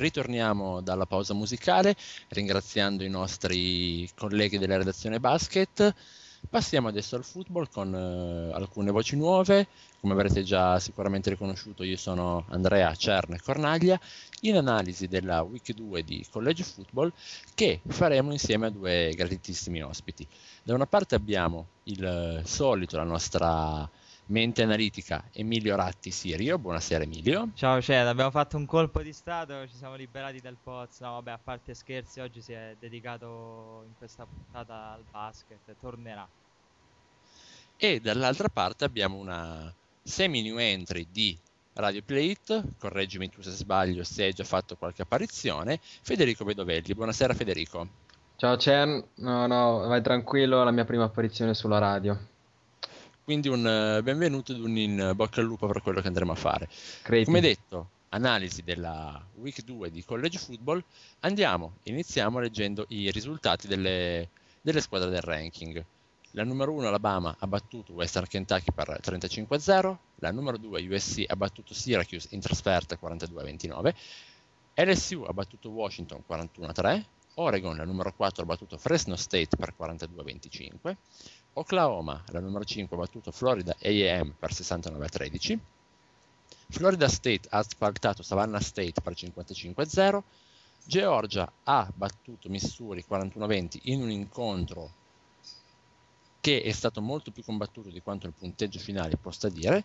ritorniamo dalla pausa musicale ringraziando i nostri colleghi della redazione basket. Passiamo adesso al football con uh, alcune voci nuove. Come avrete già sicuramente riconosciuto, io sono Andrea Cerne Cornaglia in analisi della week 2 di College Football che faremo insieme a due gratitissimi ospiti. Da una parte abbiamo il solito, la nostra mente analitica Emilio Ratti Sirio. Buonasera Emilio. Ciao Ced, abbiamo fatto un colpo di stato, ci siamo liberati dal Poz. No, vabbè, a parte scherzi, oggi si è dedicato in questa puntata al basket, tornerà. E dall'altra parte abbiamo una semi-new entry di Radio Plate, correggimi tu se sbaglio se hai già fatto qualche apparizione, Federico Vedovelli. Buonasera Federico. Ciao Cern, no no, vai tranquillo, è la mia prima apparizione sulla radio. Quindi un uh, benvenuto ed un in bocca al lupo per quello che andremo a fare. Creti. Come detto, analisi della week 2 di college football, andiamo, iniziamo leggendo i risultati delle, delle squadre del ranking. La numero 1 Alabama ha battuto Western Kentucky per 35-0, la numero 2 USC ha battuto Syracuse in trasferta 42-29, LSU ha battuto Washington 41-3, Oregon, la numero 4, ha battuto Fresno State per 42-25, Oklahoma, la numero 5, ha battuto Florida AM per 69-13. Florida State ha spaltato Savannah State per 55-0. Georgia ha battuto Missouri 41-20 in un incontro che è stato molto più combattuto di quanto il punteggio finale possa dire.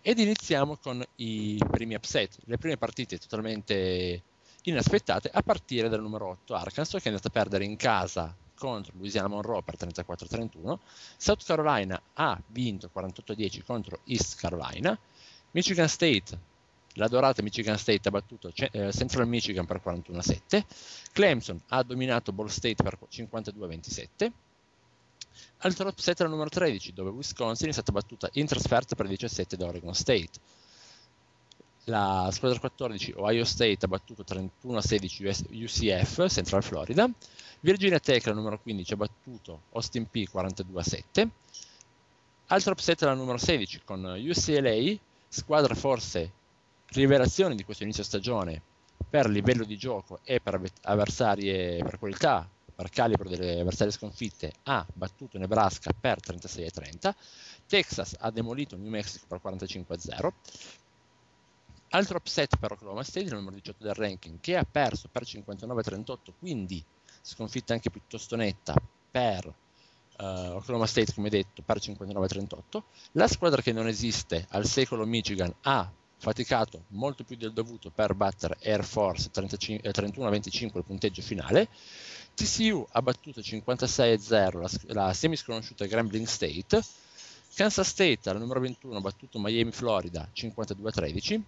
Ed iniziamo con i primi upset, le prime partite totalmente inaspettate a partire dal numero 8 Arkansas che è andata a perdere in casa contro Louisiana Monroe per 34-31, South Carolina ha vinto 48-10 contro East Carolina, Michigan State, la dorata Michigan State ha battuto eh, Central Michigan per 41-7, Clemson ha dominato Ball State per 52-27, altro upset al numero 13 dove Wisconsin è stata battuta in trasferta per 17 da Oregon State. La squadra 14 Ohio State ha battuto 31-16 UCF, Central Florida. Virginia Tech, la numero 15, ha battuto Austin P 42-7. Altro upset la numero 16 con UCLA, squadra forse rivelazione di questo inizio stagione per livello di gioco e per avversarie, per qualità, per calibro delle avversarie sconfitte, ha battuto Nebraska per 36-30. Texas ha demolito New Mexico per 45-0. Altro upset per Oklahoma State, il numero 18 del ranking, che ha perso per 59-38, quindi sconfitta anche piuttosto netta per uh, Oklahoma State, come detto, per 59-38. La squadra che non esiste al secolo Michigan ha faticato molto più del dovuto per battere Air Force 35, eh, 31-25 il punteggio finale. TCU ha battuto 56-0 la, la semi-sconosciuta Grambling State. Kansas State, al numero 21, ha battuto Miami, Florida 52-13.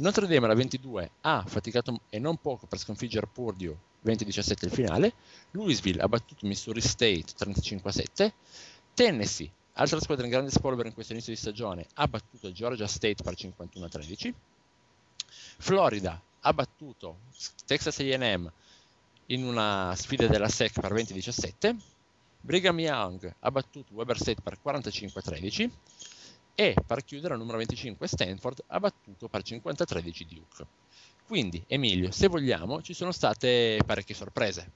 Notre Dame, alla 22, ha faticato e non poco per sconfiggere Purdue 20-17 il finale. Louisville ha battuto Missouri State 35-7. Tennessee, altra squadra in grande spolvero in questo inizio di stagione, ha battuto Georgia State per 51-13. Florida ha battuto Texas A&M in una sfida della SEC per 20-17. Brigham Young ha battuto Weber State per 45-13 e per chiudere al numero 25 Stanford ha battuto per 50-13 Duke. Quindi, Emilio, se vogliamo, ci sono state parecchie sorprese.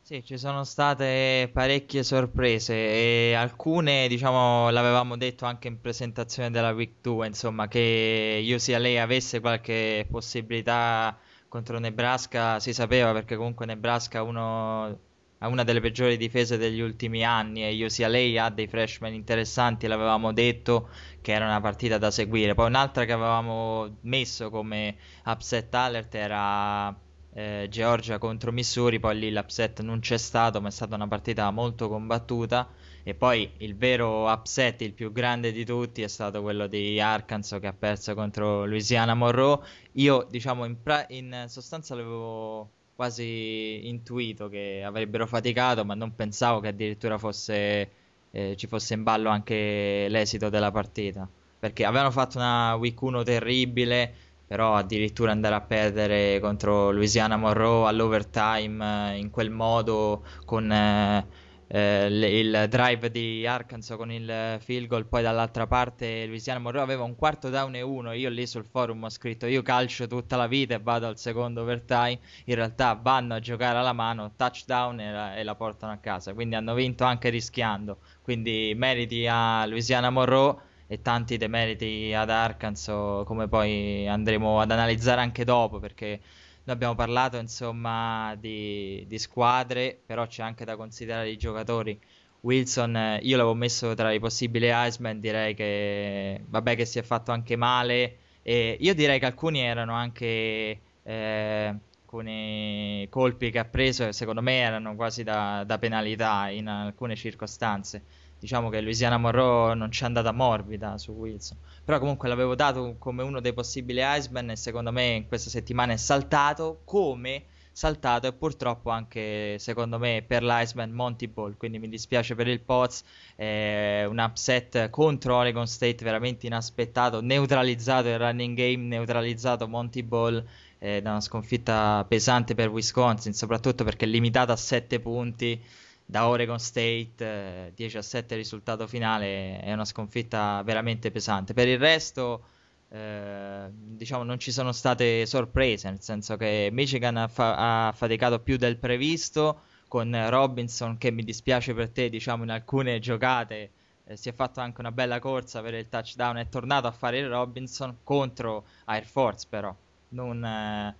Sì, ci sono state parecchie sorprese e alcune, diciamo, l'avevamo detto anche in presentazione della Week 2, insomma, che UCLA avesse qualche possibilità contro Nebraska, si sapeva perché comunque Nebraska uno, ha una delle peggiori difese degli ultimi anni e UCLA ha dei freshman interessanti, l'avevamo detto che era una partita da seguire. Poi un'altra che avevamo messo come upset alert era eh, Georgia contro Missouri, poi lì l'upset non c'è stato, ma è stata una partita molto combattuta. E poi il vero upset, il più grande di tutti, è stato quello di Arkansas che ha perso contro Louisiana Monroe. Io, diciamo, in, pra- in sostanza l'avevo quasi intuito che avrebbero faticato, ma non pensavo che addirittura fosse eh, ci fosse in ballo anche l'esito della partita. Perché avevano fatto una week 1 terribile, però addirittura andare a perdere contro Louisiana Monroe all'overtime eh, in quel modo con... Eh, eh, il drive di Arkansas con il field goal, poi dall'altra parte Louisiana Monroe aveva un quarto down e uno, io lì sul forum ho scritto io calcio tutta la vita e vado al secondo overtime, in realtà vanno a giocare alla mano, touchdown e la, e la portano a casa, quindi hanno vinto anche rischiando, quindi meriti a Louisiana Monroe e tanti demeriti ad Arkansas come poi andremo ad analizzare anche dopo perché noi abbiamo parlato insomma di, di, squadre, però c'è anche da considerare i giocatori. Wilson, eh, io l'avevo messo tra i possibili Iceman, direi che vabbè che si è fatto anche male. E io direi che alcuni erano anche eh, alcuni colpi che ha preso, secondo me erano quasi da, da penalità in alcune circostanze diciamo che Louisiana Monroe non ci è andata morbida su Wilson. Però comunque l'avevo dato come uno dei possibili Iceman e secondo me in questa settimana è saltato come saltato e purtroppo anche secondo me per l'Iceman Monty Ball quindi mi dispiace per il Poz un upset contro Oregon State veramente inaspettato neutralizzato il running game neutralizzato Monty Ball da una sconfitta pesante per Wisconsin soprattutto perché limitata a 7 punti da Oregon State, eh, 10 a 7 risultato finale, è una sconfitta veramente pesante. Per il resto, eh, diciamo, non ci sono state sorprese, nel senso che Michigan ha, fa- ha, faticato più del previsto, con Robinson che mi dispiace per te, diciamo, in alcune giocate eh, si è fatto anche una bella corsa per il touchdown, è tornato a fare il Robinson contro Air Force però, non eh,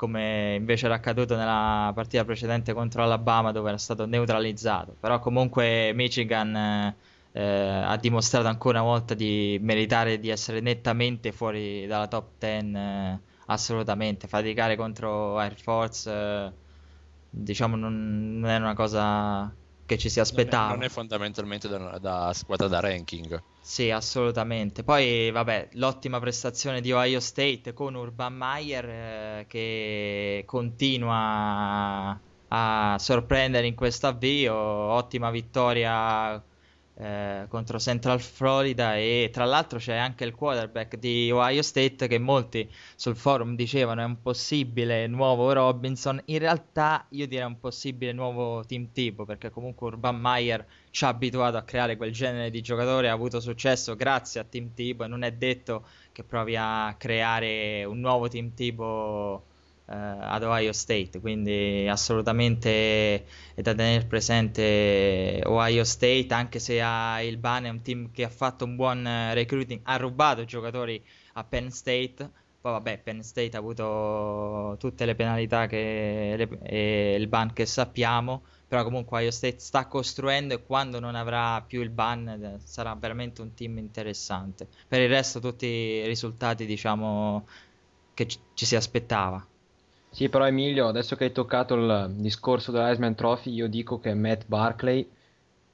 come invece era accaduto nella partita precedente contro Alabama dove era stato neutralizzato. Però comunque Michigan eh, ha dimostrato ancora una volta di meritare di essere nettamente fuori dalla top 10 eh, assolutamente. Faticare contro Air Force eh, diciamo non, non è una cosa che ci si aspettava. Non è, non è fondamentalmente da, da, squadra da ranking. Sì, assolutamente. Poi, vabbè, l'ottima prestazione di Ohio State con Urban Meyer eh, che continua a sorprendere in questo avvio. Ottima vittoria eh, contro Central Florida e tra l'altro c'è anche il quarterback di Ohio State che molti sul forum dicevano è un possibile nuovo Robinson. In realtà io direi un possibile nuovo team tipo perché comunque Urban Meyer ci ha abituato a creare quel genere di giocatore ha avuto successo grazie a team tipo e non è detto che provi a creare un nuovo team tipo ad Ohio State, quindi assolutamente è da tenere presente Ohio State, anche se ha il Bane è un team che ha fatto un buon eh, recruiting, ha rubato giocatori a Penn State. Poi vabbè, Penn State ha avuto tutte le penalità che, le, e il ban che sappiamo, però comunque Ohio State sta costruendo e quando non avrà più il ban eh, sarà veramente un team interessante. Per il resto tutti i risultati diciamo che ci si aspettava. Sì, però Emilio, adesso che hai toccato il discorso dell'Iceman Trophy, io dico che Matt Barclay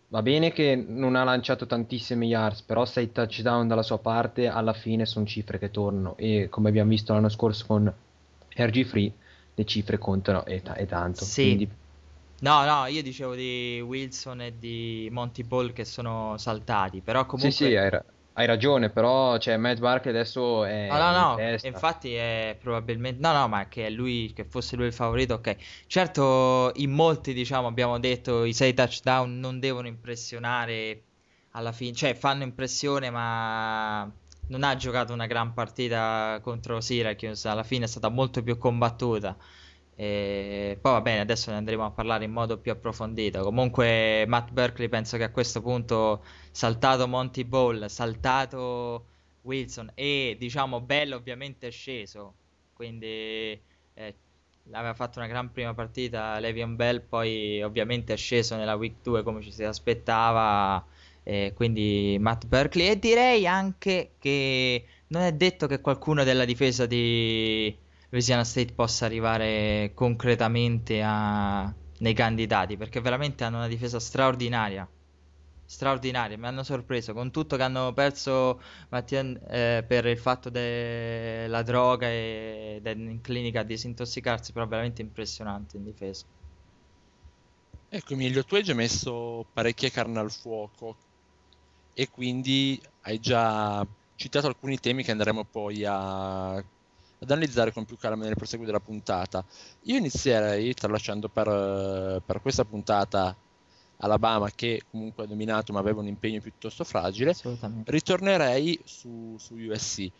va bene che non ha lanciato tantissime yards, però 6 touchdown dalla sua parte alla fine sono cifre che tornano e come abbiamo visto l'anno scorso con RG Free, le cifre contano e, t- e tanto. Sì. Quindi... No, no, io dicevo di Wilson e di Monty Ball che sono saltati, però comunque... Sì, sì, era hai ragione, però cioè, Matt Barkley adesso è. No, no, no. Infatti è probabilmente. No, no, ma che lui, che fosse lui il favorito, ok. Certo, in molti, diciamo, abbiamo detto i 6 touchdown non devono impressionare alla fine. Cioè, fanno impressione, ma non ha giocato una gran partita contro Syracuse. Alla fine è stata molto più combattuta. E poi va bene, adesso ne andremo a parlare in modo più approfondito. Comunque, Matt Berkeley penso che a questo punto, saltato Monty Ball, saltato Wilson e diciamo Bell, ovviamente è sceso. Quindi eh, aveva fatto una gran prima partita. Levion Bell, poi ovviamente è sceso nella week 2 come ci si aspettava. Eh, quindi Matt Berkeley. E direi anche che non è detto che qualcuno della difesa di Louisiana State possa arrivare concretamente a... nei candidati perché veramente hanno una difesa straordinaria straordinaria, mi hanno sorpreso con tutto che hanno perso Mattia, eh, per il fatto della droga e in clinica a disintossicarsi, però veramente impressionante in difesa. Ecco Emilio, tu hai già messo parecchie carne al fuoco e quindi hai già citato alcuni temi che andremo poi a ad analizzare con più calma nel proseguo della puntata. Io inizierei, tralasciando per, per questa puntata Alabama che comunque ha dominato ma aveva un impegno piuttosto fragile, ritornerei su, su USC.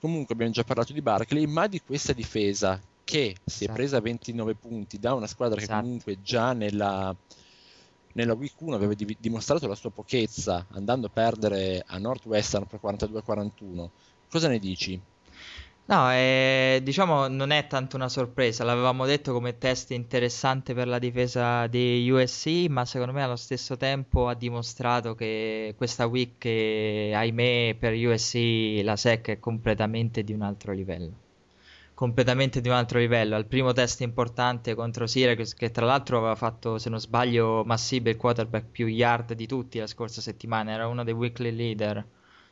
Comunque abbiamo già parlato di Barkley, ma di questa difesa che si è esatto. presa 29 punti da una squadra esatto. che comunque già nella, nella week 1 aveva di, dimostrato la sua pochezza andando a perdere a Northwestern per 42-41. Cosa ne dici? No, eh, diciamo non è tanto una sorpresa, l'avevamo detto come test interessante per la difesa di USC, ma secondo me allo stesso tempo ha dimostrato che questa week, eh, ahimè, per USC la SEC è completamente di un altro livello. Completamente di un altro livello. Al primo test importante contro Syracuse, che tra l'altro aveva fatto, se non sbaglio, Massib il quarterback più yard di tutti la scorsa settimana, era uno dei weekly leader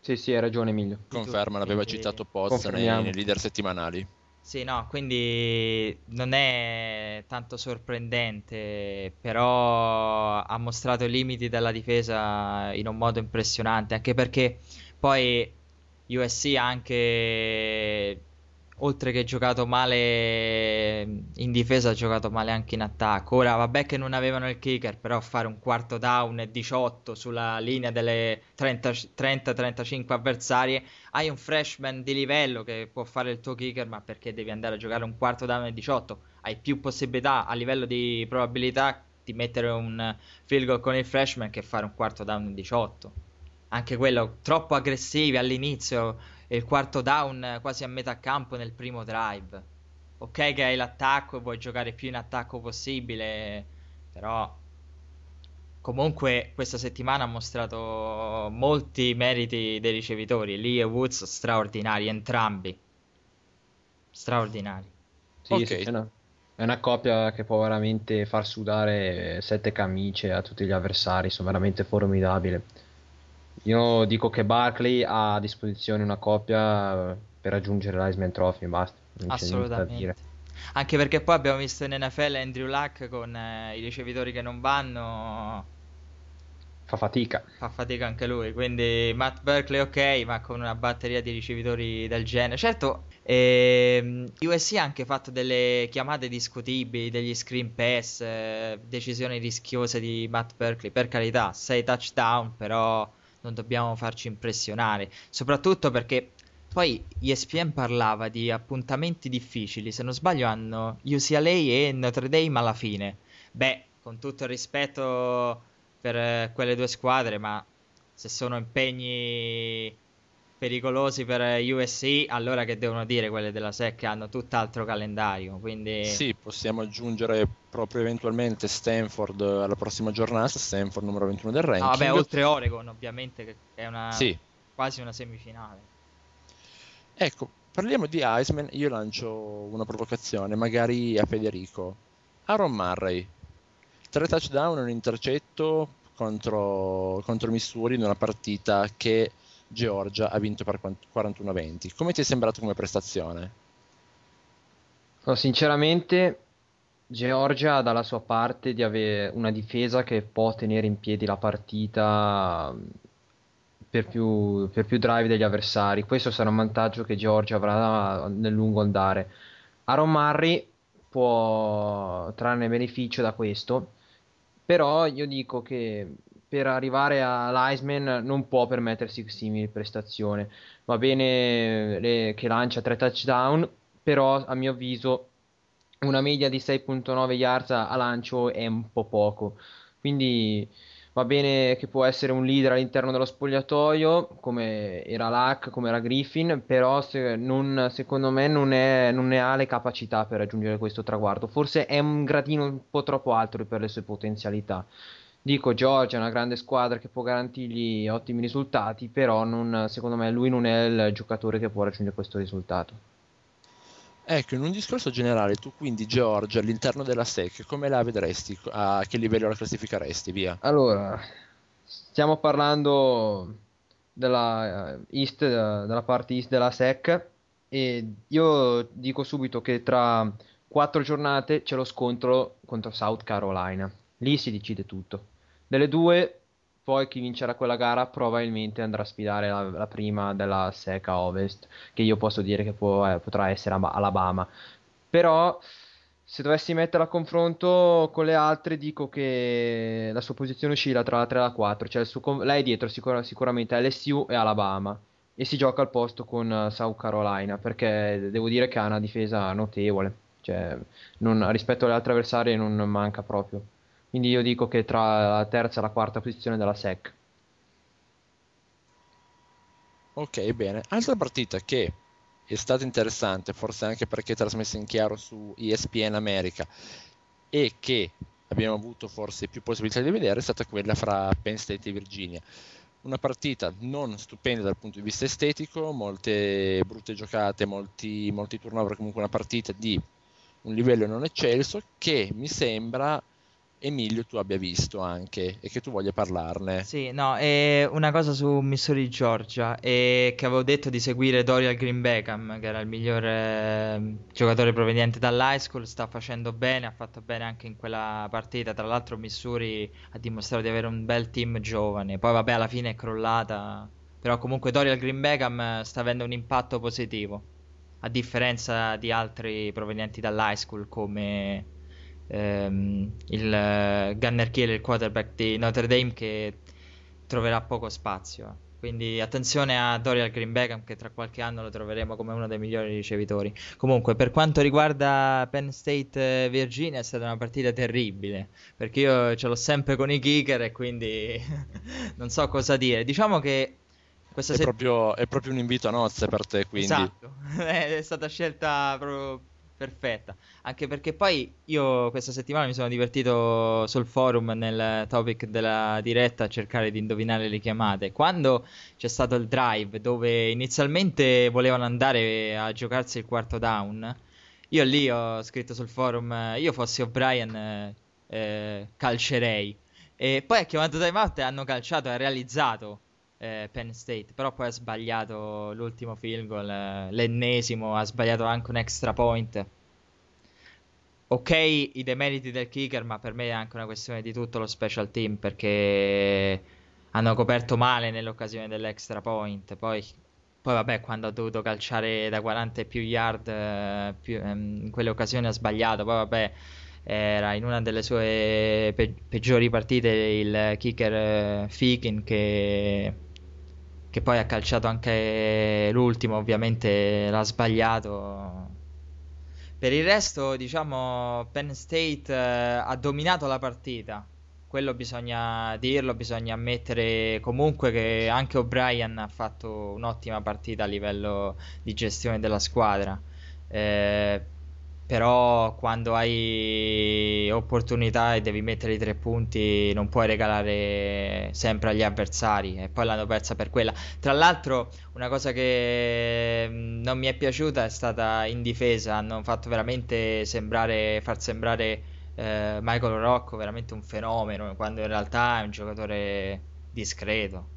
sì, sì, hai ragione Emilio. Conferma, l'aveva citato Poz nei, nei leader settimanali. Sì, no, quindi non è tanto sorprendente, però ha mostrato i limiti della difesa in un modo impressionante, anche perché poi USC ha anche oltre che giocato male in difesa, ha giocato male anche in attacco. Ora, vabbè che non avevano il kicker, però fare un quarto down e 18 sulla linea delle 30-35 avversarie, hai un freshman di livello che può fare il tuo kicker, ma perché devi andare a giocare un quarto down e 18? Hai più possibilità a livello di probabilità di mettere un field goal con il freshman che fare un quarto down e 18. Anche quello troppo aggressivi all'inizio e il quarto down quasi a metà campo nel primo drive. Ok che hai l'attacco e vuoi giocare più in attacco possibile, però comunque questa settimana ha mostrato molti meriti dei ricevitori. Lee e Woods straordinari, entrambi. Straordinari. Sì, okay. sì, è, una, è una coppia che può veramente far sudare sette camicie a tutti gli avversari, sono veramente formidabili. Io dico che Barkley ha a disposizione una coppia per raggiungere l'Iceman Trophy, basta. Assolutamente. Anche perché poi abbiamo visto in NFL Andrew Luck con eh, i ricevitori che non vanno. Fa fatica. Fa fatica anche lui. Quindi Matt Berkeley ok, ma con una batteria di ricevitori del genere. Certo, ehm, USC ha anche fatto delle chiamate discutibili, degli screen pass, eh, decisioni rischiose di Matt Berkeley. Per carità, 6 touchdown, però non dobbiamo farci impressionare, soprattutto perché poi ESPN parlava di appuntamenti difficili, se non sbaglio hanno UCLA e Notre Dame alla fine. Beh, con tutto il rispetto per eh, quelle due squadre, ma se sono impegni pericolosi per USC, allora che devono dire quelle della SEC hanno tutt'altro calendario. Quindi... Sì, possiamo aggiungere proprio eventualmente Stanford alla prossima giornata, Stanford numero 21 del ranking. Ah, vabbè, oltre Oregon ovviamente, che è una, sì. quasi una semifinale. Ecco, parliamo di Iceman, io lancio una provocazione, magari a Federico. Aaron Murray, tre touchdown e un intercetto contro, contro Missouri in una partita che Georgia ha vinto per 41-20. Come ti è sembrato come prestazione? Sinceramente, Georgia ha dalla sua parte di avere una difesa che può tenere in piedi la partita mm, per più, per più drive degli avversari. Questo sarà un vantaggio che Georgia avrà nel lungo andare. Aaron Murray può trarne beneficio da questo, però io dico che per arrivare all'Iceman non può permettersi simili prestazioni. Va bene le, che lancia 3 touchdown, però a mio avviso una media di 6.9 yards a lancio è un po' poco. Quindi va bene che può essere un leader all'interno dello spogliatoio, come era Luck, come era Griffin, però se non, secondo me non, è, non ne ha le capacità per raggiungere questo traguardo. Forse è un gradino un po' troppo alto per le sue potenzialità. Dico, Georgia è una grande squadra che può garantirgli ottimi risultati, però non, secondo me lui non è il giocatore che può raggiungere questo risultato. Ecco, in un discorso generale, tu quindi Georgia all'interno della SEC, come la vedresti? A che livello la classificheresti? Via. Allora, stiamo parlando della, uh, east, uh, della parte east della SEC e io dico subito che tra quattro giornate c'è lo scontro contro South Carolina. Lì si decide tutto. Delle due, poi chi vincerà quella gara probabilmente andrà a sfidare la, la prima della Seca Ovest, che io posso dire che può, eh, potrà essere Alabama. Però se dovessi mettere a confronto con le altre, dico che la sua posizione oscilla tra la 3 e la 4. Cioè suo, lei è dietro sicur- sicuramente LSU e Alabama. E si gioca al posto con uh, South Carolina. Perché devo dire che ha una difesa notevole. Cioè, non, rispetto alle altre avversarie non manca proprio. Quindi io dico che tra la terza e la quarta posizione della SEC. Ok, bene. Altra partita che è stata interessante, forse anche perché trasmessa in chiaro su ESPN America e che abbiamo avuto forse più possibilità di vedere è stata quella fra Penn State e Virginia. Una partita non stupenda dal punto di vista estetico, molte brutte giocate, molti, molti turnover, comunque una partita di un livello non eccelso che mi sembra Emilio tu abbia visto anche e che tu voglia parlarne. Sì, no, è una cosa su Missouri Georgia e che avevo detto di seguire Dorial Green Beckham, che era il miglior eh, giocatore proveniente dall'high school, sta facendo bene, ha fatto bene anche in quella partita. Tra l'altro Missouri ha dimostrato di avere un bel team giovane. Poi vabbè, alla fine è crollata, però comunque Dorial Green Beckham sta avendo un impatto positivo. A differenza di altri provenienti dall'high school come ehm, il uh, Gunner Kill, il quarterback di Notre Dame, che troverà poco spazio. Quindi attenzione a Dorial Green Beckham che tra qualche anno lo troveremo come uno dei migliori ricevitori. Comunque, per quanto riguarda Penn State Virginia è stata una partita terribile, perché io ce l'ho sempre con i kicker e quindi non so cosa dire. Diciamo che questa è, set... proprio, è proprio un invito a nozze per te, quindi. Esatto, è stata scelta proprio perfetta. Anche perché poi io questa settimana mi sono divertito sul forum nel topic della diretta a cercare di indovinare le chiamate. Quando c'è stato il drive dove inizialmente volevano andare a giocarsi il quarto down, io lì ho scritto sul forum, io fossi O'Brien eh, calcerei. E poi ha chiamato timeout e hanno calciato ha realizzato eh, Penn State, però poi ha sbagliato l'ultimo field goal, eh, l'ennesimo, ha sbagliato anche un extra point. Ok, i demeriti del kicker, ma per me è anche una questione di tutto lo special team perché hanno coperto male nell'occasione dell'extra point. Poi, poi vabbè, quando ha dovuto calciare da 40 e più yard, eh, più, ehm, in quelle occasioni ha sbagliato. Poi vabbè, era in una delle sue pe- peggiori partite il kicker eh, Fikin che che poi ha calciato anche l'ultimo, ovviamente l'ha sbagliato. Per il resto, diciamo, Penn State eh, ha dominato la partita. Quello bisogna dirlo, bisogna ammettere comunque che anche O'Brien ha fatto un'ottima partita a livello di gestione della squadra. Eh, però quando hai opportunità e devi mettere i tre punti non puoi regalare sempre agli avversari e poi l'hanno persa per quella. Tra l'altro una cosa che mm, non mi è piaciuta è stata in difesa, hanno fatto veramente sembrare, far sembrare eh, Michael Rocco veramente un fenomeno quando in realtà è un giocatore discreto.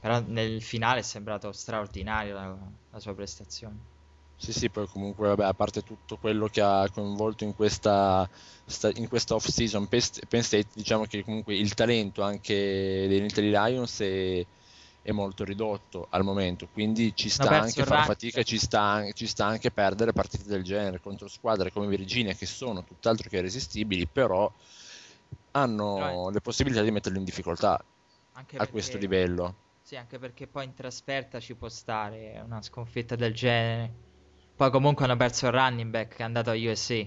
Però nel finale è sembrato straordinario la, la sua prestazione. Sì, sì, poi comunque, vabbè, a parte tutto quello che ha coinvolto in questa, in questa off-season Penn State, diciamo che comunque il talento anche dei Italy Lions è, è, molto ridotto al momento, quindi ci sta anche fare fatica, ci sta, ci sta anche perdere partite del genere contro squadre come Virginia che sono tutt'altro che irresistibili, però hanno però le possibilità di metterli in difficoltà a perché... questo livello. Sì, anche perché poi in trasferta ci può stare una sconfitta del genere. Poi comunque hanno perso il running back che è andato a USC.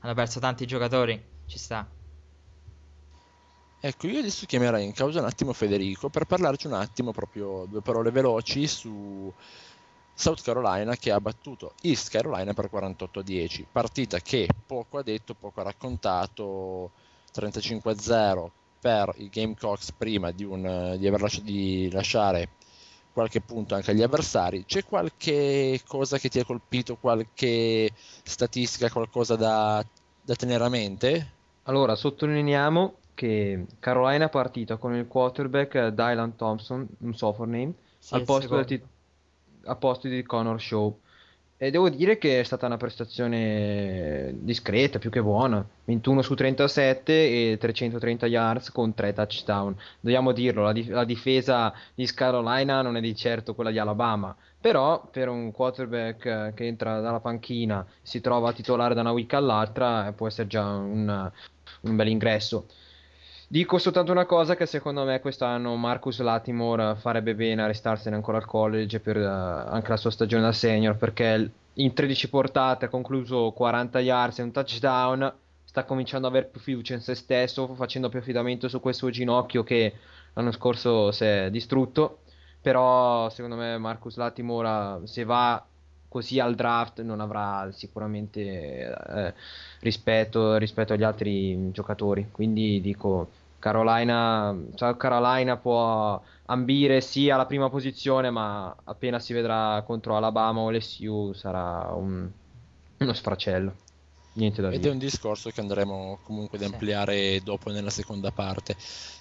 Hanno perso tanti giocatori. Ci sta. Ecco, io adesso chiamerei in causa un attimo Federico per parlarci un attimo, proprio due parole veloci su South Carolina che ha battuto East Carolina per 48 a 10. Partita che poco ha detto, poco ha raccontato. 35-0 per i Gamecocks prima di, un, di aver lasciato, di lasciare qualche punto anche agli avversari. C'è qualche cosa che ti ha colpito, qualche statistica, qualcosa da, da tenere a mente? Allora, sottolineiamo che Carolina è partita con il quarterback Dylan Thompson, un sophomore name, sì, al, posto di, al posto di Connor Shaw. E devo dire che è stata una prestazione discreta, più che buona. 21 su 37 e 330 yards con 3 touchdown. Dobbiamo dirlo, la, dif- la difesa di Carolina non è di certo quella di Alabama. Però per un quarterback che entra dalla panchina, si trova titolare da una week all'altra, può essere già un, un bel ingresso. Dico soltanto una cosa che secondo me quest'anno Marcus Latimore farebbe bene a restarsene ancora al college per uh, anche la sua stagione da senior perché in 13 portate ha concluso 40 yards e un touchdown sta cominciando ad avere più fiducia in se stesso facendo più affidamento su quel suo ginocchio che l'anno scorso si è distrutto. Però secondo me Marcus Latimore se va così al draft non avrà sicuramente eh, rispetto, rispetto agli altri giocatori. Quindi dico Carolina, South Carolina può ambire sì alla prima posizione, ma appena si vedrà contro Alabama o LSU sarà un, uno sfracello. Niente da Ed dire. è un discorso che andremo comunque ad ampliare sì. dopo nella seconda parte.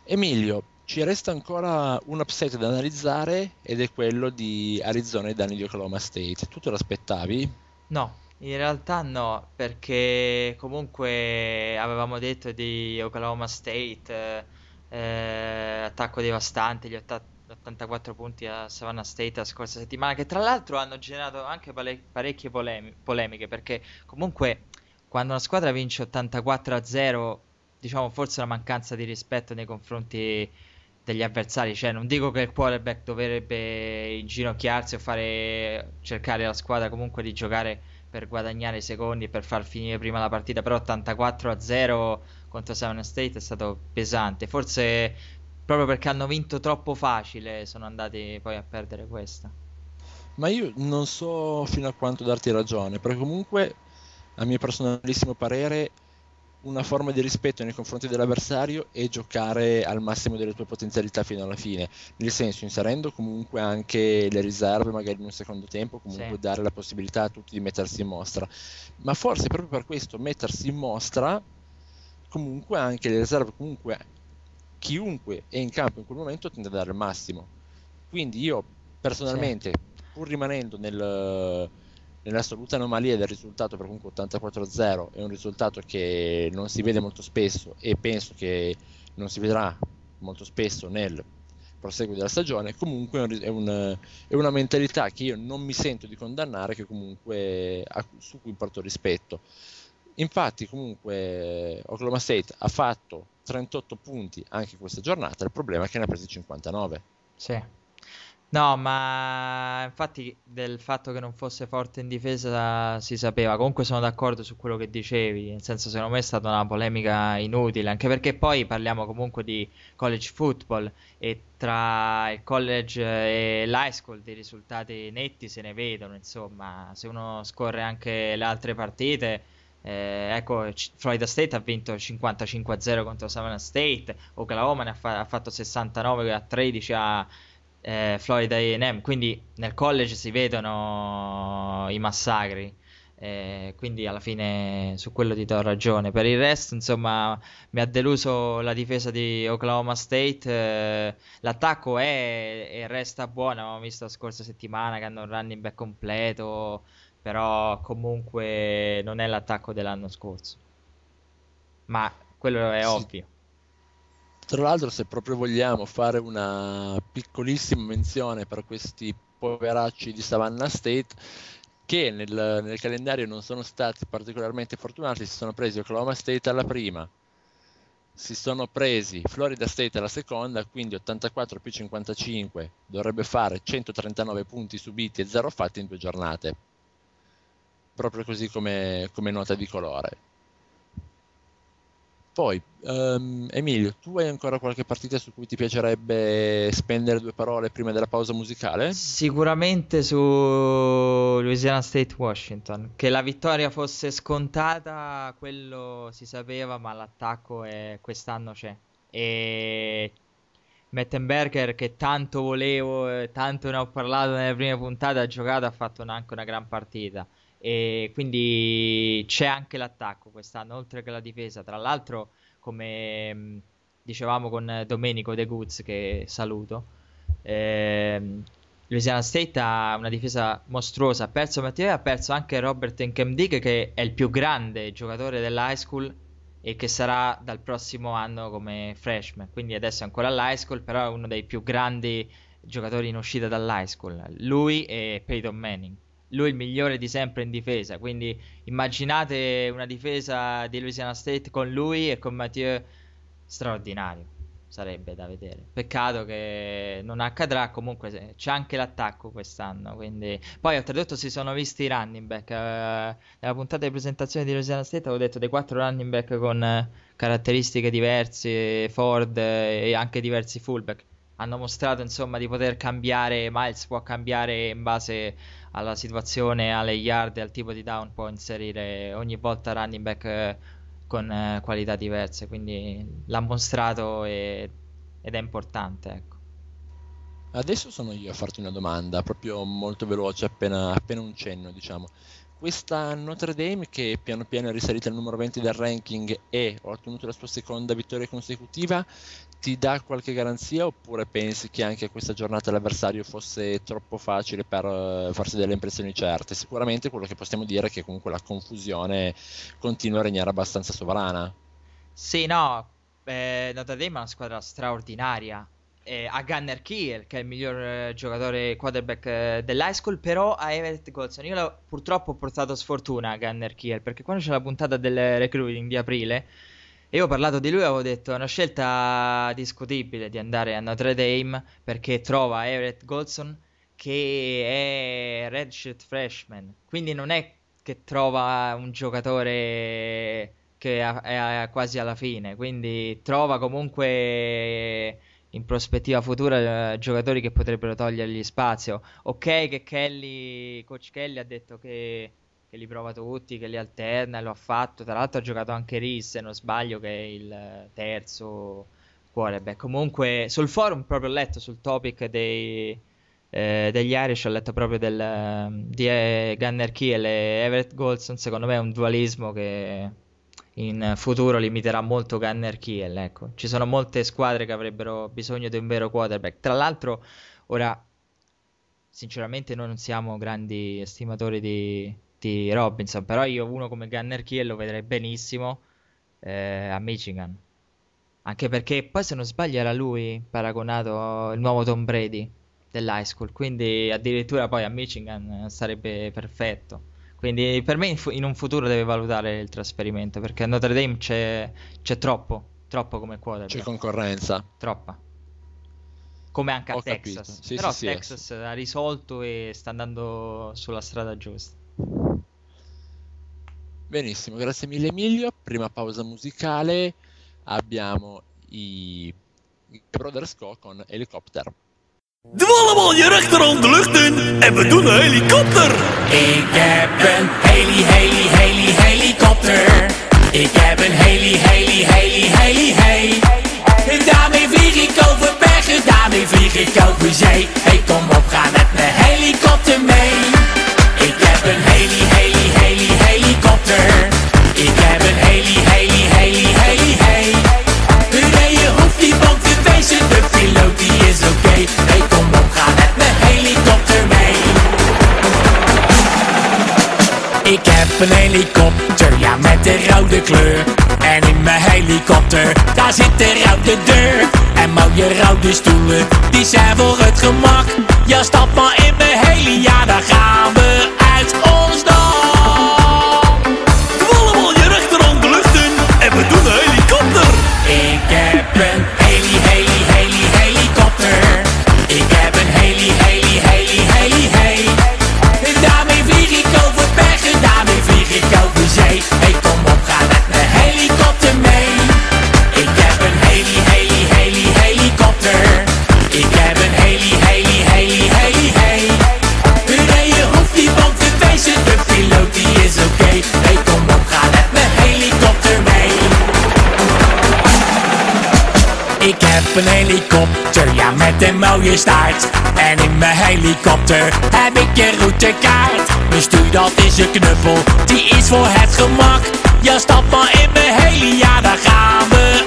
Emilio, ci resta ancora un upset da analizzare ed è quello di Arizona e Danny di Oklahoma State. Tu te lo aspettavi? No, in realtà no, perché comunque avevamo detto di Oklahoma State, eh, attacco devastante, gli 84 punti a Savannah State la scorsa settimana, che tra l'altro hanno generato anche parecchie polemi- polemiche, perché comunque quando una squadra vince 84 a 0, diciamo forse una mancanza di rispetto nei confronti degli avversari, cioè non dico che il quarterback dovrebbe inginocchiarsi o fare cercare la squadra comunque di giocare per guadagnare i secondi per far finire prima la partita, però 84 a 0 contro Seven State è stato pesante, forse proprio perché hanno vinto troppo facile sono andati poi a perdere questa. Ma io non so fino a quanto darti ragione, perché comunque a mio personalissimo parere una forma di rispetto nei confronti dell'avversario e giocare al massimo delle tue potenzialità fino alla fine, nel senso inserendo comunque anche le riserve magari in un secondo tempo, comunque sì. dare la possibilità a tutti di mettersi in mostra, ma forse proprio per questo mettersi in mostra comunque anche le riserve, comunque chiunque è in campo in quel momento tende a dare il massimo. Quindi io personalmente, sì. pur rimanendo nel nell'assoluta anomalia del risultato per comunque 84-0 è un risultato che non si vede molto spesso e penso che non si vedrà molto spesso nel proseguo della stagione. Comunque è, un, è una mentalità che io non mi sento di condannare che comunque su cui porto rispetto. Infatti comunque Oklahoma State ha fatto 38 punti anche questa giornata il problema è che ne ha presi 59 sì No, ma infatti del fatto che non fosse forte in difesa si sapeva. Comunque sono d'accordo su quello che dicevi, nel senso secondo me è stata una polemica inutile, anche perché poi parliamo comunque di college football e tra il college e l'high school dei risultati netti se ne vedono, insomma, se uno scorre anche le altre partite eh, ecco, Florida State ha vinto 55-0 contro Savannah State, Oklahoma ne ha, fa- ha fatto 69 a 13 a eh, Florida AM, quindi nel college si vedono i massacri. Eh, quindi alla fine su quello ti do ragione. Per il resto, insomma, mi ha deluso la difesa di Oklahoma State. Eh, l'attacco è e resta buono. Abbiamo visto la scorsa settimana che hanno un running back completo. Però comunque non è l'attacco dell'anno scorso. Ma quello è sì. ovvio. Tra l'altro, se proprio vogliamo fare una piccolissima menzione per questi poveracci di Savannah State, che nel, nel, calendario non sono stati particolarmente fortunati, si sono presi Oklahoma State alla prima, si sono presi Florida State alla seconda, quindi 84 più 55 dovrebbe fare 139 punti subiti e 0 fatti in due giornate, proprio così come, come nota di colore. Poi, um, Emilio, tu hai ancora qualche partita su cui ti piacerebbe spendere due parole prima della pausa musicale? Sicuramente su Louisiana State Washington. Che la vittoria fosse scontata, quello si sapeva, ma l'attacco è... quest'anno c'è. E Mettenberger, che tanto volevo, tanto ne ho parlato nelle prime puntate, ha giocato, ha fatto anche una gran partita e quindi c'è anche l'attacco quest'anno, oltre che la difesa. Tra l'altro, come mm, dicevamo con Domenico De Guz, che saluto, ehm, Louisiana State ha una difesa mostruosa. Ha perso Matteo, ha perso anche Robert Nkemdig, che è il più grande giocatore dell'high school e che sarà dal prossimo anno come freshman. Quindi adesso è ancora all'high school, però è uno dei più grandi giocatori in uscita dall'high school. Lui e Peyton Manning. Lui il migliore di sempre in difesa. Quindi immaginate una difesa di Louisiana State con lui e con Mathieu straordinario sarebbe da vedere. Peccato che non accadrà, comunque c'è anche l'attacco quest'anno, quindi... Poi oltretutto si sono visti i running back, eh, nella puntata di presentazione di Louisiana State avevo detto dei quattro running back con eh, caratteristiche diverse, Ford eh, e anche diversi fullback. Hanno mostrato insomma di poter cambiare, Miles può cambiare in base alla situazione, alle yard al tipo di down, può inserire ogni volta running back eh, con eh, qualità diverse, quindi l'ha mostrato e, ed è importante. Ecco. Adesso sono io a farti una domanda, proprio molto veloce, appena, appena un cenno, diciamo. Questa Notre Dame che piano piano è risalita al numero 20 del ranking e ha ottenuto la sua seconda vittoria consecutiva, ti dà qualche garanzia oppure pensi che anche questa giornata l'avversario fosse troppo facile per uh, farsi delle impressioni certe? Sicuramente quello che possiamo dire è che comunque la confusione continua a regnare abbastanza sovrana. Sì, no, eh, Notre Dame è una squadra straordinaria eh, a Gunner Kiel, che è il miglior eh, giocatore quarterback eh, dell'high school, però a Everett Golson. Io lo, purtroppo portato sfortuna a Gunner Kiel, perché quando c'è la puntata del recruiting di aprile, io ho parlato di lui, avevo detto è una scelta discutibile di andare a Notre Dame, perché trova Everett Golson, che è redshirt freshman, quindi non è che trova un giocatore che è quasi alla fine, quindi trova comunque in prospettiva futura eh, giocatori che potrebbero togliergli spazio. Ok che Kelly, coach Kelly ha detto che, che, li prova tutti, che li alterna, lo ha fatto. Tra l'altro ha giocato anche Reese, se non sbaglio, che è il terzo quarterback. Comunque sul forum proprio ho letto sul topic dei, eh, degli Irish, ho letto proprio del, di eh, Gunner Kiel e Everett Golson, secondo me è un dualismo che in futuro limiterà molto Gunner Kiel. Ecco. Ci sono molte squadre che avrebbero bisogno di un vero quarterback. Tra l'altro, ora, sinceramente, noi non siamo grandi estimatori di, di Robinson, però io uno come Gunner Kiel lo vedrei benissimo eh, a Michigan. Anche perché poi, se non sbaglio, era lui paragonato il nuovo Tom Brady dell'high school. Quindi addirittura poi a Michigan sarebbe perfetto. Quindi per me in, un futuro deve valutare il trasferimento perché a Notre Dame c'è, c'è troppo, troppo come quota. C'è concorrenza. Troppa. Come anche a Ho Texas. Sì, Però sì, Texas sì. ha risolto e sta andando sulla strada giusta. Benissimo, grazie mille Emilio. Prima pausa musicale abbiamo i Brothers Co con Helicopter. Doe allemaal je rechterhand de lucht in en we doen een helikopter. Ik heb een heli, heli, heli, helikopter. Ik heb een heli, heli, helikopter, ja met de rode kleur. En in mijn helikopter, daar zit de rode deur. En mooie rode stoelen, die zijn voor het gemak. Ja, stap maar in mijn heli, ja Heb een helikopter, ja met een mooie staart. En in mijn helikopter heb ik een routekaart. Mijn stuur dat is een knuppel, die is voor het gemak. Ja stap maar in mijn heli, ja daar gaan we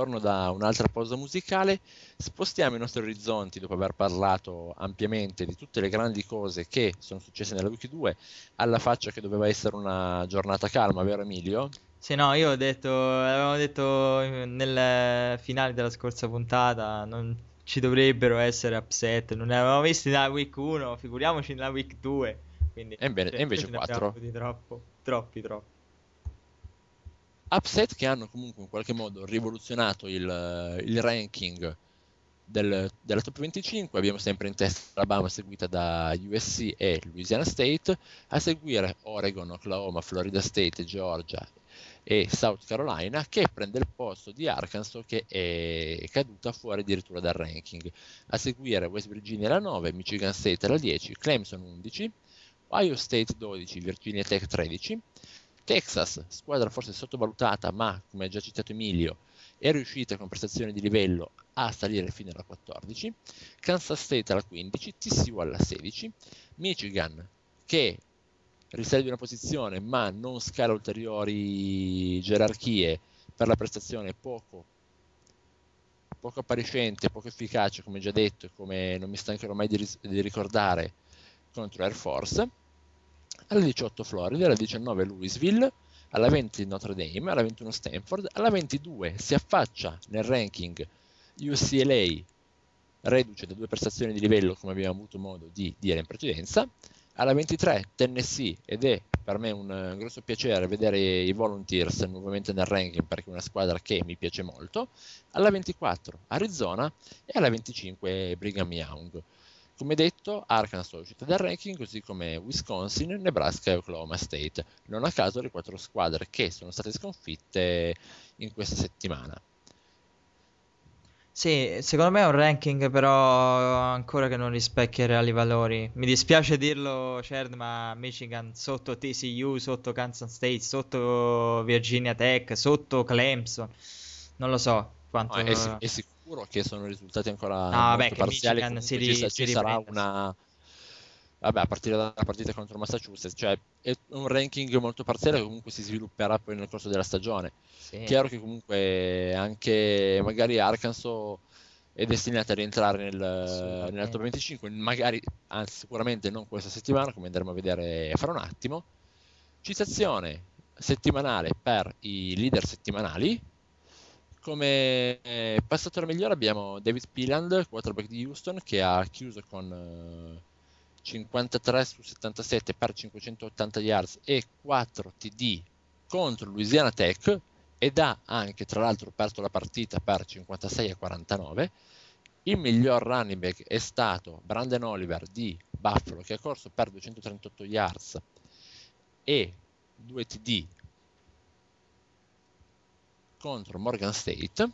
ritorno da un'altra pausa musicale, spostiamo i nostri orizzonti dopo aver parlato ampiamente di tutte le grandi cose che sono successe nella Week 2, alla faccia che doveva essere una giornata calma, vero Emilio? Sì, no, io ho detto, avevamo detto nel finale della scorsa puntata, non ci dovrebbero essere upset, non ne avevamo visti nella week 1, figuriamoci nella week 2. Quindi, e, bene, cioè, e invece 4. Troppo, troppi, troppi. Upset che hanno comunque in qualche modo rivoluzionato il, il ranking del, della top 25. Abbiamo sempre in testa Alabama seguita da USC e Louisiana State, a seguire Oregon, Oklahoma, Florida State, Georgia e South Carolina che prende il posto di Arkansas che è caduta fuori addirittura dal ranking. A seguire West Virginia alla 9, Michigan State alla 10, Clemson 11, Ohio State 12, Virginia Tech 13, Texas, squadra forse sottovalutata, ma come ha già citato Emilio, è riuscita con prestazioni di livello a salire fino alla 14, Kansas State alla 15, TCU alla 16, Michigan che riserva una posizione ma non scala ulteriori gerarchie per la prestazione poco, poco appariscente, poco efficace come già detto e come non mi stancherò mai di, di ricordare contro Air Force alla 18 Florida, alla 19 Louisville, alla 20 Notre Dame, alla 21 Stanford, alla 22 si affaccia nel ranking UCLA, reduce da due prestazioni di livello come abbiamo avuto modo di dire in precedenza, alla 23 Tennessee ed è per me un, un grosso piacere vedere i Volunteers nuovamente nel ranking perché è una squadra che mi piace molto, alla 24 Arizona e alla 25 Brigham Young. Come detto, Arkansas è uscita dal ranking, così come Wisconsin, Nebraska e Oklahoma State. Non a caso le quattro squadre che sono state sconfitte in questa settimana. Sì, secondo me è un ranking però ancora che non rispecchia i reali valori. Mi dispiace dirlo, Cerd, ma Michigan sotto TCU, sotto Kansas State, sotto Virginia Tech, sotto Clemson. Non lo so quanto... No, è, è, sicuro sicuro che sono risultati ancora no, vabbè, parziali. Michigan si, ci, ci ci sarà una. Vabbè, a partire dalla partita contro Massachusetts, cioè è un ranking molto parziale che comunque si svilupperà poi nel corso della stagione. Sì. Chiaro che comunque anche magari Arkansas è destinata a rientrare nel, nella top 25, magari, anzi sicuramente non questa settimana, come andremo a vedere fra un attimo. Citazione settimanale per i leader settimanali, come eh, passatore migliore abbiamo David Pilland, quarterback di Houston, che ha chiuso con eh, 53 su 77 per 580 yards e 4 TD contro Louisiana Tech ed ha anche tra l'altro perso la partita per 56 a 49. Il miglior running back è stato Brandon Oliver di Buffalo che ha corso per 238 yards e 2 TD contro Morgan State.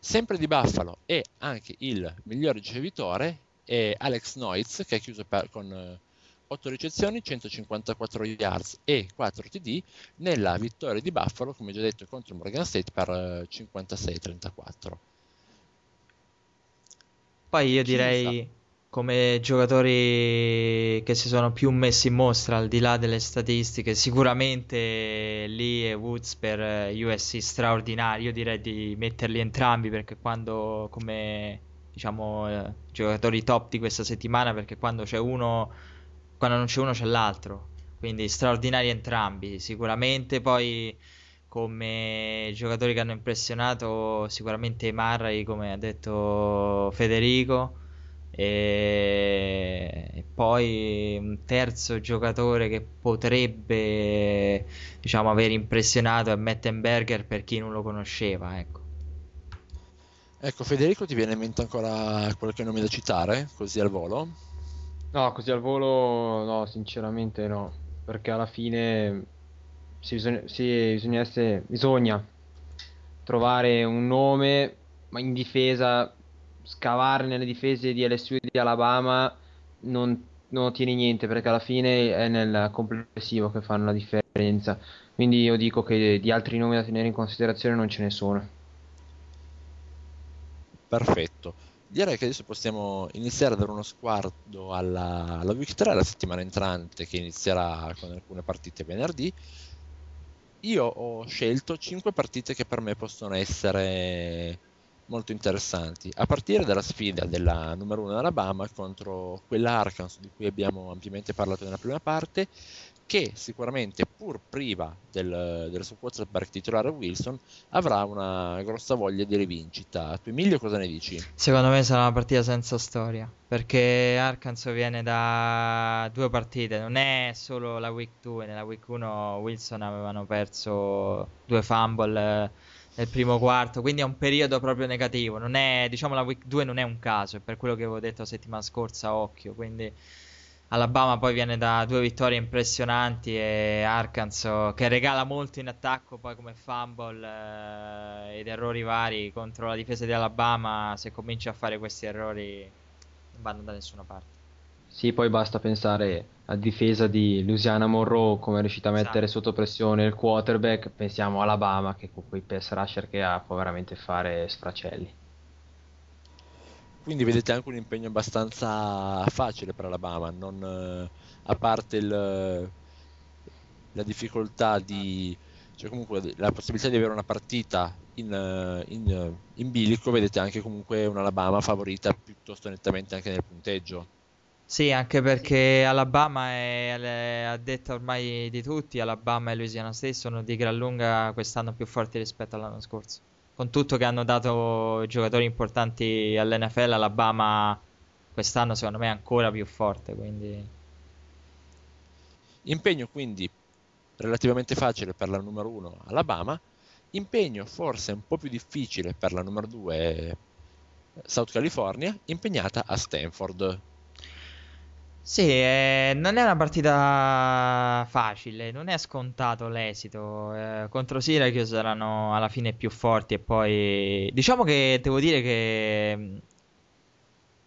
Sempre di Buffalo e anche il miglior ricevitore è Alex Noitz che ha chiuso per, con 8 eh, ricezioni, 154 yards e 4 TD nella vittoria di Buffalo, come già detto, contro Morgan State per 56-34. Eh, Poi io direi come giocatori che si sono più messi in mostra al di là delle statistiche, sicuramente Lee e Woods per USC straordinari. Io direi di metterli entrambi perché quando come diciamo eh, giocatori top di questa settimana perché quando c'è uno quando non c'è uno c'è l'altro. Quindi straordinari entrambi, sicuramente poi come giocatori che hanno impressionato sicuramente Marray come ha detto Federico e poi un terzo giocatore che potrebbe diciamo aver impressionato è Mettenberger per chi non lo conosceva ecco. ecco Federico ti viene in mente ancora qualche nome da citare così al volo? no così al volo no sinceramente no perché alla fine si bisogna, si, bisogna, essere, bisogna trovare un nome ma in difesa scavare nelle difese di LSU e di Alabama non, non ottieni niente perché alla fine è nel complessivo che fanno la differenza. Quindi io dico che di altri nomi da tenere in considerazione non ce ne sono. Perfetto. direi che adesso possiamo iniziare a dare uno sguardo alla, alla Week 3, la settimana entrante che inizierà con alcune partite venerdì. Io ho scelto 5 partite che per me possono essere molto interessanti, a partire dalla sfida della numero 1 Alabama contro quella Arkansas di cui abbiamo ampiamente parlato nella prima parte, che sicuramente pur priva del, del suo quarterback titolare Wilson avrà una grossa voglia di rivincita. Tu Emilio cosa ne dici? Secondo me sarà una partita senza storia, perché Arkansas viene da due partite, non è solo la week 2, nella week 1 Wilson avevano perso due fumble nel primo quarto, quindi è un periodo proprio negativo, non è, diciamo la week 2 non è un caso, è per quello che avevo detto la settimana scorsa, occhio, quindi Alabama poi viene da due vittorie impressionanti e Arkansas che regala molto in attacco poi come fumble eh, ed errori vari contro la difesa di Alabama se cominci a fare questi errori non vanno da nessuna parte Sì, poi basta pensare a difesa di Louisiana Monroe come è riuscita a mettere Esatto. sotto pressione il quarterback, pensiamo a Alabama che con quei pass rusher che ha può veramente fare sfracelli. Quindi vedete anche un impegno abbastanza facile per Alabama, non, eh, a parte il- la difficoltà di, cioè comunque la possibilità di avere una partita in, eh, in, eh, in bilico, vedete anche comunque un Alabama favorita piuttosto nettamente anche nel punteggio. Sì, anche perché Alabama è, è a detta ormai di tutti, Alabama e Louisiana State sono di gran lunga quest'anno più forti rispetto all'anno scorso. Con tutto che hanno dato giocatori importanti all'NFL, Alabama quest'anno secondo me è ancora più forte, quindi Impegno quindi relativamente facile per la numero 1 Alabama, impegno forse un po' più difficile per la numero 2 South California, impegnata a Stanford. Sì, eh, non è una partita facile, non è scontato l'esito. eh, contro Syracuse erano alla fine più forti e poi diciamo che devo dire che mh,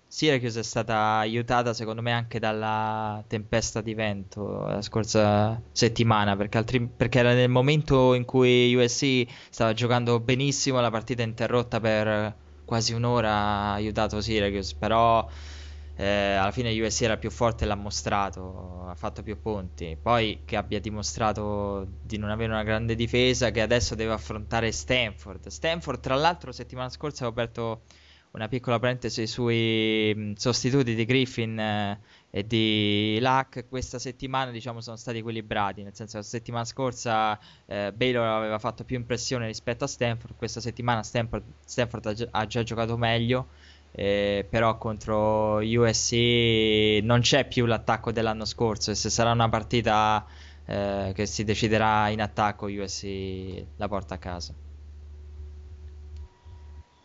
Syracuse è stata aiutata secondo me anche dalla tempesta di vento la scorsa settimana perché, altri- perché era nel momento in cui USC stava giocando benissimo, la partita interrotta per quasi un'ora ha aiutato Syracuse, però eh, alla fine USC era più forte e l'ha mostrato, ha fatto più punti. Poi che abbia dimostrato di non avere una grande difesa, che adesso deve affrontare Stanford. Stanford, tra l'altro, settimana scorsa avevo aperto una piccola parentesi sui mh, sostituti di Griffin eh, e di Luck. Questa settimana, diciamo, sono stati equilibrati, nel senso la settimana scorsa eh, Baylor aveva fatto più impressione rispetto a Stanford, questa settimana Stanford, Stanford ha, gi- ha già giocato meglio. Eh, però contro USC non c'è più l'attacco dell'anno scorso e se sarà una partita eh, che si deciderà in attacco USC la porta a casa.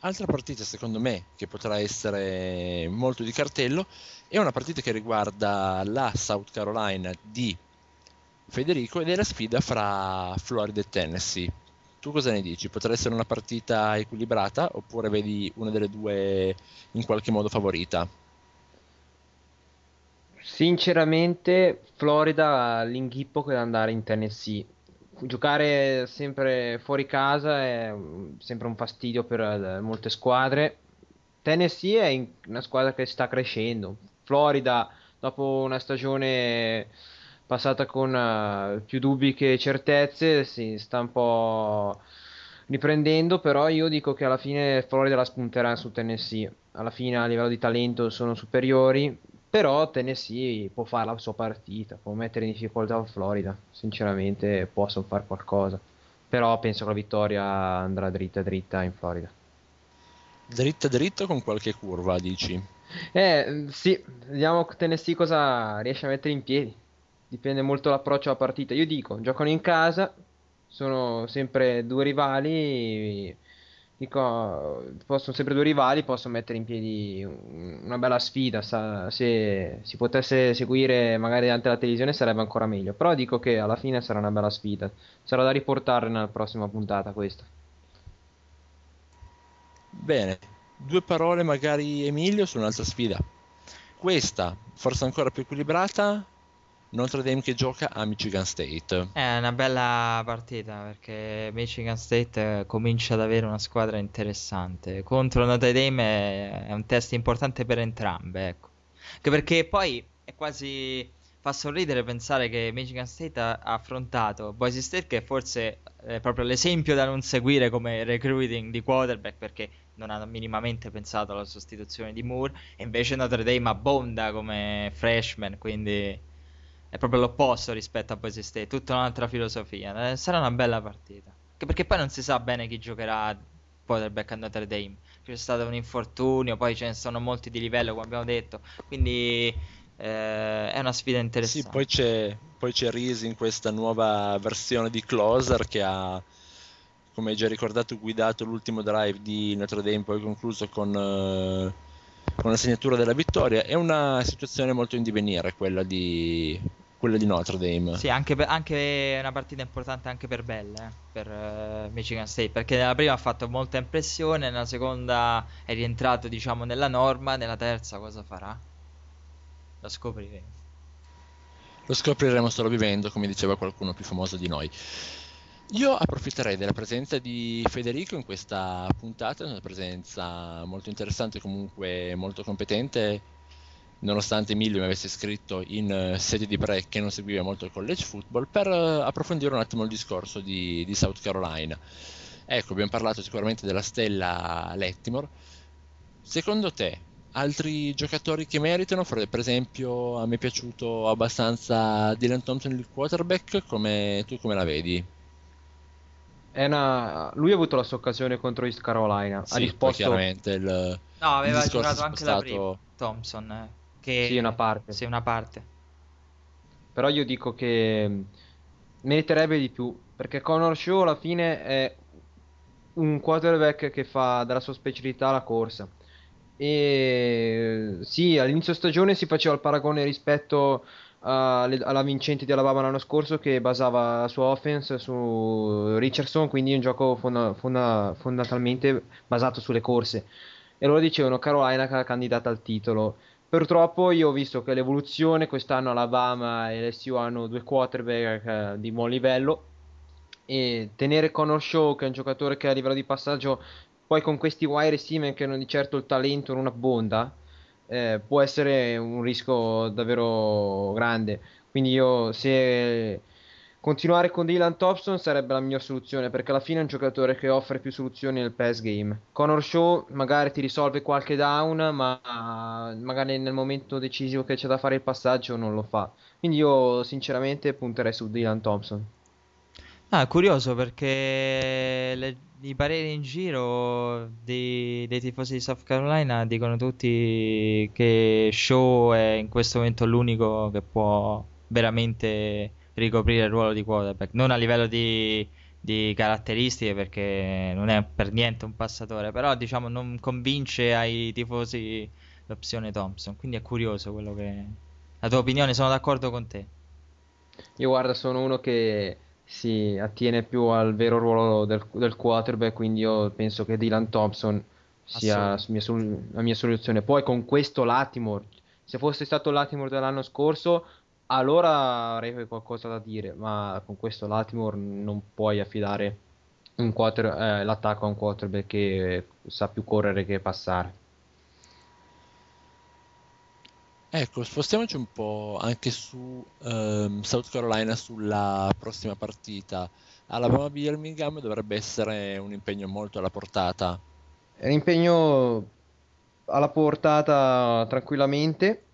Altra partita secondo me che potrà essere molto di cartello è una partita che riguarda la South Carolina di Federico ed è la sfida fra Florida e Tennessee. Tu cosa ne dici? Potrà essere una partita equilibrata oppure vedi una delle due in qualche modo favorita? Sinceramente, Florida l'inghippo che da andare in Tennessee. Giocare sempre fuori casa è sempre un fastidio per eh, molte squadre. Tennessee è una squadra che sta crescendo. Florida, dopo una stagione passata con eh, più dubbi che certezze, si sta un po' riprendendo, però io dico che alla fine Florida la spunterà su Tennessee. Alla fine a livello di talento sono superiori, però Tennessee può fare la sua partita, può mettere in difficoltà Florida. Sinceramente possono fare qualcosa. Però penso che la vittoria andrà dritta dritta in Florida. Dritta dritta con qualche curva, dici? Eh, sì, vediamo Tennessee cosa riesce a mettere in piedi. Dipende molto l'approccio alla partita. Io dico, giocano in casa, sono sempre due rivali. Dico, possono sempre due rivali, possono mettere in piedi un- una bella sfida. sa- se si potesse seguire magari davanti alla televisione sarebbe ancora meglio. Però dico che alla fine sarà una bella sfida. Sarà da riportare nella prossima puntata questa. Bene, due parole magari Emilio su un'altra sfida. Questa, forse ancora più equilibrata, Notre Dame che gioca a Michigan State. È una bella partita perché Michigan State eh, comincia ad avere una squadra interessante. Contro Notre Dame è, un test importante per entrambe, ecco. Anche perché poi è quasi fa sorridere pensare che Michigan State ha affrontato Boise State che forse è proprio l'esempio da non seguire come recruiting di quarterback perché non ha minimamente pensato alla sostituzione di Moore e invece Notre Dame abbonda come freshman, quindi è proprio l'opposto rispetto a Boise State, tutta un'altra filosofia. Eh, sarà una bella partita. Anche perché poi non si sa bene chi giocherà quarterback a Notre Dame. C'è stato un infortunio, poi ce ne sono molti di livello, come abbiamo detto. Quindi eh, è una sfida Sì, interessante. poi c'è, poi c'è Reese in questa nuova versione di Closer che ha, come già ricordato, guidato l'ultimo drive di Notre Dame, poi concluso con, eh, con la segnatura della vittoria. È una situazione molto in divenire quella di, quella di Notre Dame. Sì, anche, per- anche una partita importante anche per Bell, eh, per eh, Michigan State, perché nella prima ha fatto molta impressione, nella seconda è rientrato, diciamo, nella norma, nella terza cosa farà? Lo scopriremo. Lo scopriremo solo vivendo, come diceva qualcuno più famoso di noi. Io approfitterei della presenza di Federico in questa puntata, una presenza molto interessante, comunque molto competente, nonostante Emilio mi avesse scritto in eh, sede di break che non seguiva molto il college football, per eh, approfondire un attimo il discorso di, di South Carolina. Ecco, abbiamo parlato sicuramente della stella Lettimore. Secondo te, altri giocatori che meritano? Per per esempio, a me è piaciuto abbastanza Dylan Thompson, il quarterback, come, tu come la vedi? È una... Lui ha avuto la sua occasione contro East Carolina. ha Sì, poi risposto chiaramente il, No, aveva il giocato anche la prima, spostato- Thompson, eh, che... Sì, una parte. Sì, una parte. Però io dico che mh, meriterebbe di più. Perché Connor Shaw alla fine è un quarterback che fa della sua specialità la corsa. E sì, all'inizio stagione si faceva il paragone rispetto alla vincente di Alabama l'anno scorso che basava la sua offense su Richardson, quindi un gioco fonda- fonda- fondamentalmente basato sulle corse. E loro dicevano Carolina ca- candidata al titolo. Purtroppo io ho visto che l'evoluzione quest'anno Alabama e LSU hanno due quarterback eh, di buon livello e tenere Connor Shaw che è un giocatore che a livello di passaggio poi con questi wide receiver che non di certo il talento non abbonda eh, può essere un rischio davvero grande. Quindi io se continuare con Dylan Thompson sarebbe la miglior soluzione perché alla fine è un giocatore che offre più soluzioni nel pass game. Connor Shaw magari ti risolve qualche down ma magari nel momento decisivo che c'è da fare il passaggio non lo fa. Quindi io sinceramente punterei su Dylan Thompson. Ah, curioso perché le- i pareri in giro dei, dei tifosi di South Carolina dicono tutti che Shaw è in questo momento l'unico che può veramente ricoprire il ruolo di quarterback. Non a livello di, di caratteristiche perché non è per niente un passatore, però diciamo non convince ai tifosi l'opzione Thompson. Quindi è curioso quello che... La tua opinione, sono d'accordo con te. Io guarda, sono uno che si attiene più al vero ruolo del, del quarterback, quindi io penso che Dylan Thompson sia la mia, sol- la mia soluzione. Poi con questo Latimore, se fosse stato Latimore dell'anno scorso, allora avrei qualcosa da dire, ma con questo Latimore non puoi affidare un quarter- eh, l'attacco a un quarterback che sa più correre che passare. Ecco, spostiamoci un po' anche su ehm, South Carolina sulla prossima partita. Alabama-Birmingham dovrebbe essere un impegno molto alla portata. È un impegno alla portata tranquillamente.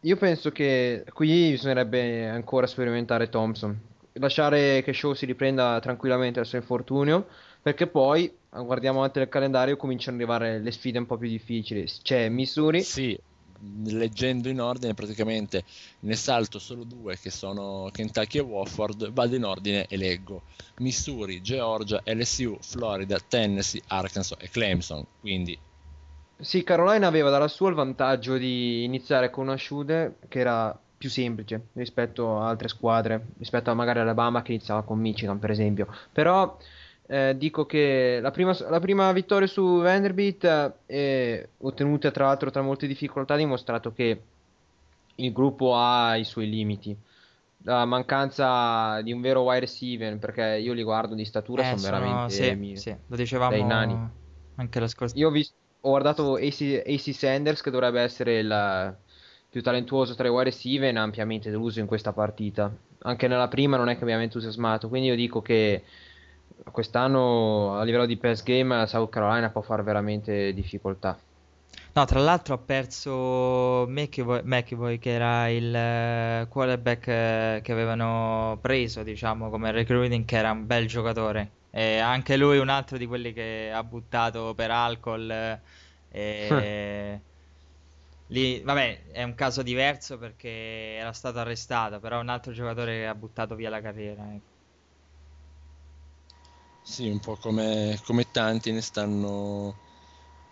Io penso che qui bisognerebbe ancora sperimentare Thompson, lasciare che Shaw si riprenda tranquillamente dal suo infortunio, perché poi guardiamo avanti nel calendario cominciano ad arrivare le sfide un po' più difficili. C'è Missouri, Sì, leggendo in ordine, praticamente ne salto solo due che sono Kentucky e Wofford, vado in ordine e leggo Missouri, Georgia, LSU, Florida, Tennessee, Arkansas e Clemson. Quindi Sì, Carolina aveva dalla sua il vantaggio di iniziare con una shooter che era più semplice rispetto a altre squadre, rispetto a magari Alabama che iniziava con Michigan, per esempio. Però eh, dico che la prima, la prima vittoria su Vanderbilt, eh, ottenuta tra l'altro tra molte difficoltà, ha dimostrato che il gruppo ha i suoi limiti. la mancanza di un vero wide receiver, perché io li guardo di statura, Eh, sono sono- veramente sì, mi- sì, lo dicevamo anche la scorsa. Io ho, vis- ho guardato AC, AC Sanders, che dovrebbe essere il più talentuoso tra i wide receiver, ha ampiamente deluso in questa partita. Anche nella prima non è che mi abbia entusiasmato, quindi io dico che quest'anno a livello di pass game la South Carolina può fare veramente difficoltà. No, tra l'altro ha perso McEvoy, McEvoy, che era il eh, quarterback eh, che avevano preso, diciamo, come recruiting, che era un bel giocatore. E anche lui un altro di quelli che ha buttato per alcol. eh, e... Lì, vabbè, è un caso diverso perché era stato arrestato, però è un altro giocatore che ha buttato via la carriera. ecco. Sì, un po' come, come tanti ne stanno,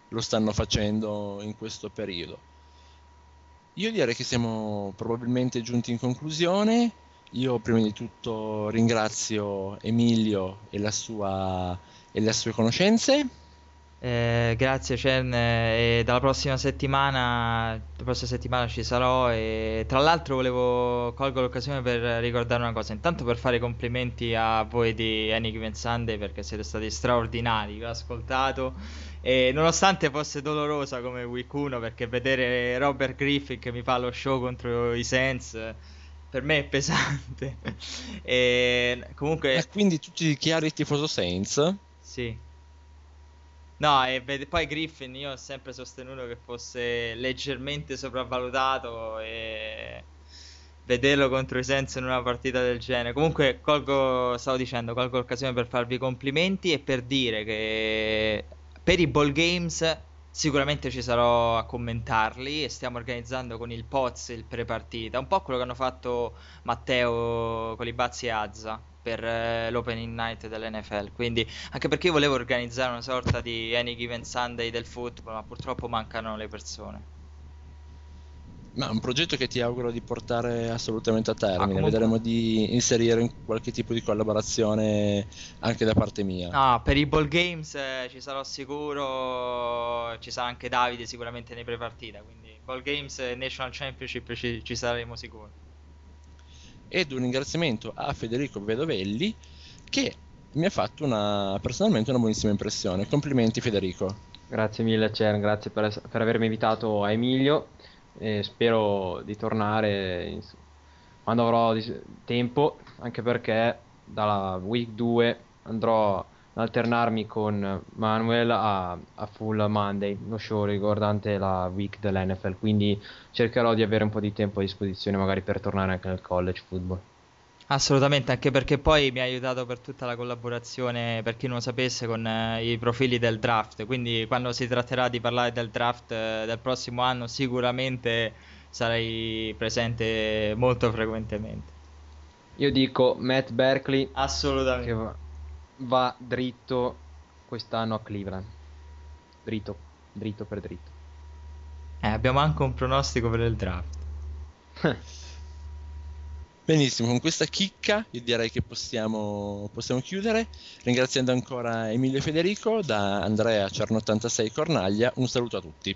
lo stanno facendo in questo periodo. Io direi che siamo probabilmente giunti in conclusione. Io prima di tutto ringrazio Emilio e sua, e le sue conoscenze. Eh, grazie Cern, dalla prossima settimana, la prossima settimana ci sarò e tra l'altro volevo colgo l'occasione per ricordare una cosa, intanto per fare complimenti a voi di Any Given Sunday perché siete stati straordinari, vi ho ascoltato e nonostante fosse dolorosa come week 1 perché vedere Robert Griffin che mi fa lo show contro i eh, per me è pesante e comunque E quindi tu ti dichiari tifoso Saints? sì. No, e ved- poi Griffin io ho sempre sostenuto che fosse leggermente sopravvalutato e vederlo contro i Saints in una partita del genere. Comunque, colgo, stavo dicendo, colgo l'occasione per farvi complimenti e per dire che per i ball games sicuramente ci sarò a commentarli e stiamo organizzando con il Poz il pre-partita, un po' quello che hanno fatto Matteo Colibazzi e Azza per eh, l'opening night dell'NFL. Quindi, anche perché io volevo organizzare una sorta di Any Given Sunday del football, ma purtroppo mancano le persone. Ma è un progetto che ti auguro di portare assolutamente a termine. comunque- Vedremo di inserire in qualche tipo di collaborazione anche da parte mia. No, per i ball games eh, ci sarò sicuro. Ci sarà anche Davide sicuramente nei pre-partita. Quindi, ball games e National Championship ci, ci saremo sicuri. Ed un ringraziamento a Federico Vedovelli che mi ha fatto una, personalmente una buonissima impressione. Complimenti Federico. Grazie mille, Cern, grazie per, per avermi invitato a Emilio e spero di tornare in- quando avrò tempo, anche perché dalla week 2 andrò ad alternarmi con Manuel a, a Full Monday, lo show riguardante la week dell'NFL, quindi cercherò di avere un po' di tempo a disposizione magari per tornare anche nel college football. Assolutamente, anche perché poi mi ha aiutato per tutta la collaborazione, per chi non lo sapesse, con eh, i profili del draft. Quindi quando si tratterà di parlare del draft eh, del prossimo anno, sicuramente sarai presente molto frequentemente. Io dico Matt Berkeley che Assolutamente. va, va dritto quest'anno a Cleveland, dritto, dritto per dritto. Eh, abbiamo anche un pronostico per il draft. Benissimo, con questa chicca io direi che possiamo, possiamo chiudere. Ringraziando ancora Emilio Federico, da Andrea Cerno86 Cornaglia, un saluto a tutti.